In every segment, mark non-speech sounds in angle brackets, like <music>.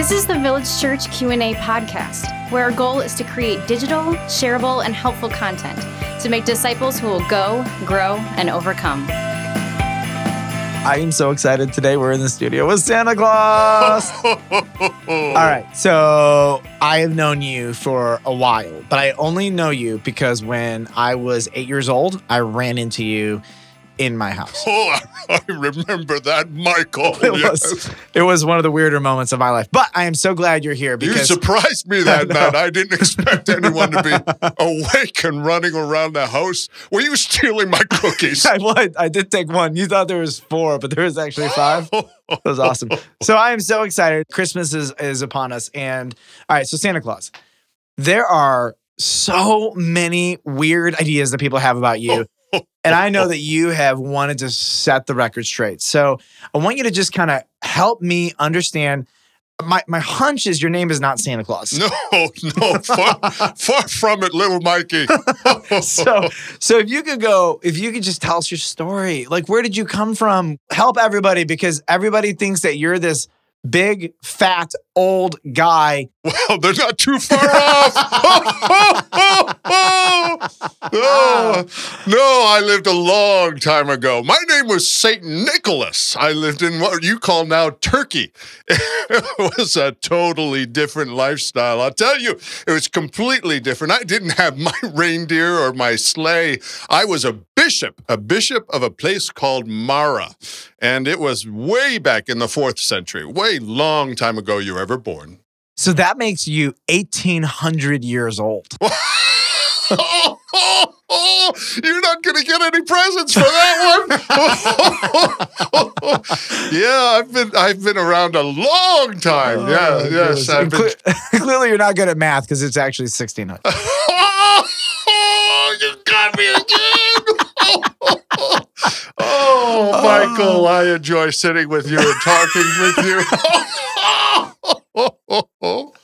This is the Village Church Q&A podcast, where our goal is to create digital, shareable, and helpful content to make disciples who will go, grow, and overcome. I am so excited today. We're in the studio with Santa Claus. <laughs> All right. So I have known you for a while, but I only know you because when I was eight years old, I ran into you in my house. Oh, <laughs> I remember that, Michael. It Yes. was it was one of the weirder moments of my life. But I am so glad you're here You surprised me that <laughs> night. I didn't expect anyone to be <laughs> awake and running around the house. Were you stealing my cookies? I would. I did take one. You thought there was four, but there was actually five. That was awesome. So I am so excited. Christmas is is upon us. And all right, so Santa Claus. There are so many weird ideas that people have about you. Oh, And I know <laughs> that you have wanted to set the record straight. So I want you to just kind of help me understand. My my hunch is your name is not Santa Claus. No, no, far, <laughs> far from it, little Mikey. <laughs> so so if you could go if you could just tell us your story like where did you come from help everybody because everybody thinks that you're this big fat old guy <laughs> well, they're not too <laughs> far off. <laughs> Oh, no, I lived a long time ago. My name was Saint Nicholas. I lived in what you call now Turkey. It was a totally different lifestyle. I'll tell you, it was completely different. I didn't have my reindeer or my sleigh. I was a bishop, a bishop of a place called Myra. And it was way back in the fourth century, way long time ago you were ever born. so that makes you 1800 years old oh, oh, oh, you're not going to get any presents for that one. <laughs> yeah, I've been I've been around a long time. Oh, yeah, Oh, yes. I've been. cle- <laughs> clearly you're not good at math because it's actually 1600 oh, <laughs> you got me again. Oh, Michael, I enjoy sitting with you and talking with you. <laughs> <laughs>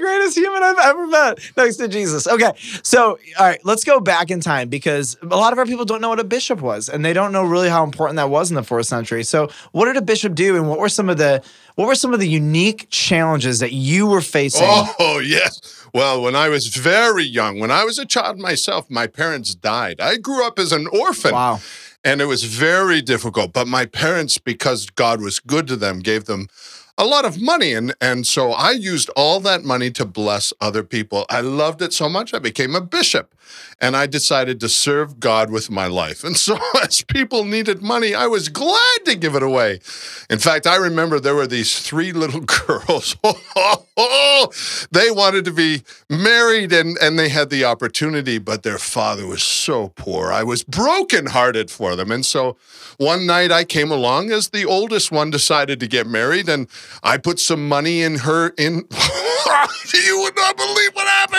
Greatest human I've ever met next to Jesus. Okay. So, all right, let's go back in time because a lot of our people don't know what a bishop was and they don't know really how important that was in the 4th century. So, what did a bishop do and what were some of the what were some of the unique challenges that you were facing? Oh, yes. Well, when I was very young, when I was a child myself, my parents died. I grew up as an orphan. Wow. And it was very difficult. But my parents, because God was good to them, gave them a lot of money. And, and so I used all that money to bless other people. I loved it so much, I became a bishop. And I decided to serve God with my life. And <laughs> so, as people needed money, I was glad to give it away. In fact, I remember there were these three little <laughs> girls. <laughs> they wanted to be married and, and they had the opportunity, but their father was so poor. I was brokenhearted for them. And so one night I came along as the oldest one decided to get married, and I put some money in her in <laughs> you would not believe what happened.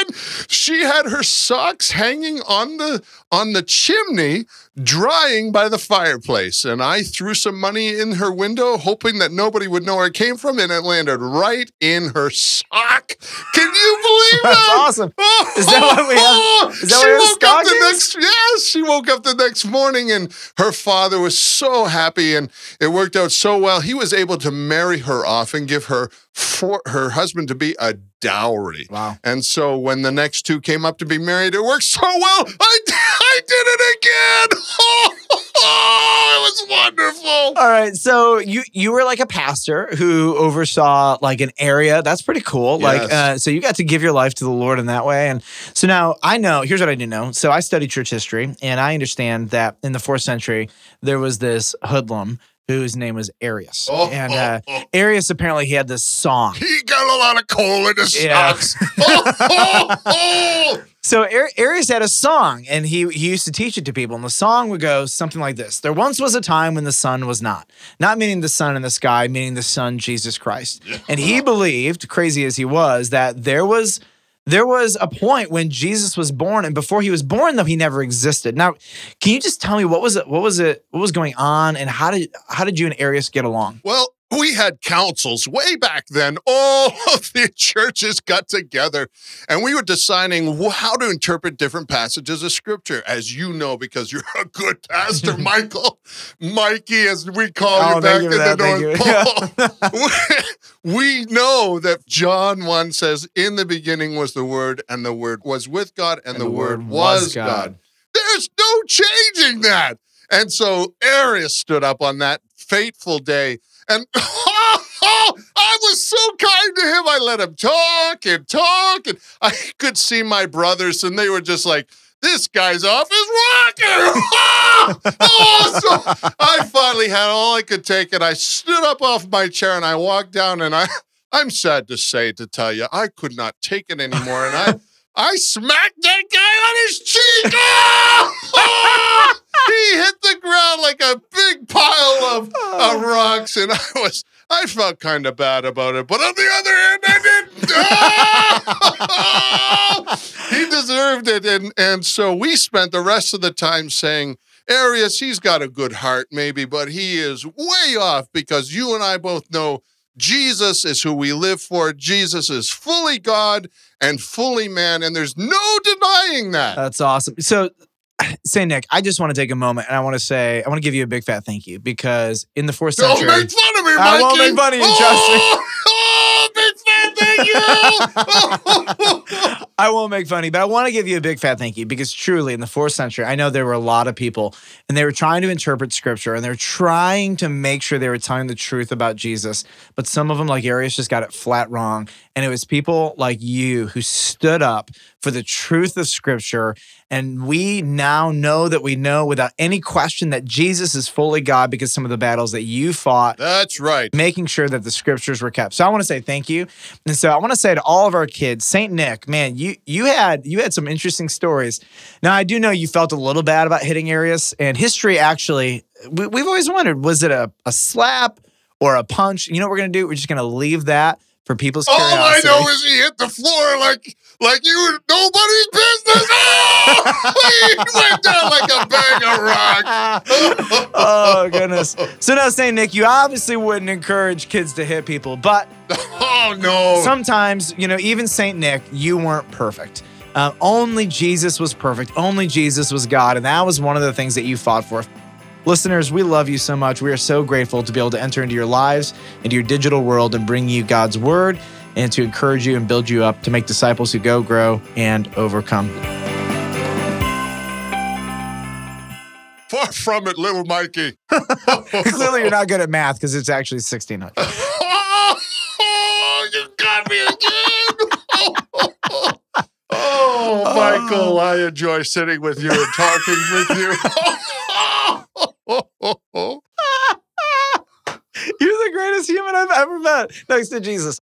She had her socks hanging on the on the chimney, drying by the fireplace. And I threw some money in her window, hoping that nobody would know where it came from, and it landed right in her sock. Can you <laughs> believe That's that? awesome. Is that what we have- oh, is that she why we have woke up the next yes, she woke up the next morning and her father was so happy and it worked out so well. He was able to marry her off and give her for her husband to be a dowry. Wow. And so when the next two came up to be married, it worked so well. I, I did it again. <laughs> Oh, it was wonderful. All right, so you you were like a pastor who oversaw like an area. That's pretty cool. Like, uh, so you got to give your life to the Lord in that way. And so now I know. Here's what I didn't know. So I studied church history, and I understand that in the fourth century there was this hoodlum whose name was Arius, Oh, and uh, Arius apparently he had this song. He got a lot of coal in his Yeah. socks. Oh, oh, oh. So Ar- Arius had a song, and he he used to teach it to people. And the song would go something like this: "There once was a time when the sun was not, not meaning the sun in the sky, meaning the sun Jesus Christ." And he believed, crazy as he was, that there was there was a point when Jesus was born, and before he was born, though he never existed. Now, can you just tell me what was it? What was it? What was going on, and how did how did you and Arius get along? Well, we had councils way back then. <laughs> All of the churches got together and we were deciding how to interpret different passages of scripture. As you know, because you're <laughs> a good pastor, <laughs> Michael, Mikey, as we call Oh, you back in you the that, North thank you. Pole. we know that John 1 says, In the beginning was the Word, and the Word was with God, and, the, Word was God. There's no changing that. And so Arius stood up on that fateful day and <laughs> I was so kind to him. I let him talk and talk. And I could see my brothers, and they were just like, this guy's off his rocker. <laughs> oh, I finally had all I could take, and I stood up off my chair and I walked down, and I, I'm sad to say to tell you, I could not take it anymore, and I. I smacked that guy on his cheek. Ah! <laughs> he hit the ground like a big pile of, of oh. rocks, and I was I felt kind of bad about it. But on the other hand, I didn't. <laughs> He deserved it, and and so we spent the rest of the time saying. Arius, he's got a good heart, maybe, but he is way off because you and I both know Jesus is who we live for. Jesus is fully God and fully man, and there's no denying that. That's awesome. So, Saint Nick, I just want to take a moment and I want to say I want to give you a big fat thank you because in the fourth century, Don't make fun of me, Mikey. I won't make fun of you, oh, <laughs> Oh, big fat thank you. <laughs> <laughs> I won't make funny, but I want to give you a big fat thank you because truly in the fourth century, I know there were a lot of people and they were trying to interpret scripture and they're trying to make sure they were telling the truth about Jesus. But some of them, like Arius, just got it flat wrong. And it was people like you who stood up for the truth of scripture. And we now know that we know without any question that Jesus is fully God because some of the battles that you fought That's right. making sure that the scriptures were kept. So I want to say thank you. And so I want to say to all of our kids, Saint Nick, man, you you had you had some interesting stories. Now I do know you felt a little bad about hitting Arius, and history actually we, we've always wondered was it a, a slap or a punch? You know what we're gonna do? We're just gonna leave that for people's All I know is he hit the floor like like you were nobody's business. Oh! <laughs> <laughs> he went down like a bag of rocks. <laughs> oh goodness. So now Saint Nick, you obviously wouldn't encourage kids to hit people, but oh no. sometimes, you know, even Saint Nick, you weren't perfect. Uh, only Jesus was perfect. Only Jesus was God. And that was one of the things that you fought for. Listeners, we love you so much. We are so grateful to be able to enter into your lives, into your digital world, and bring you God's word and to encourage you and build you up to make disciples who go, grow, and overcome. Far from it, little Mikey. <laughs> Clearly, you're not good at math because it's actually 1600. Oh, got me again. oh, Michael, I enjoy sitting with you and talking with you. <laughs> You're the greatest human I've ever met next to Jesus.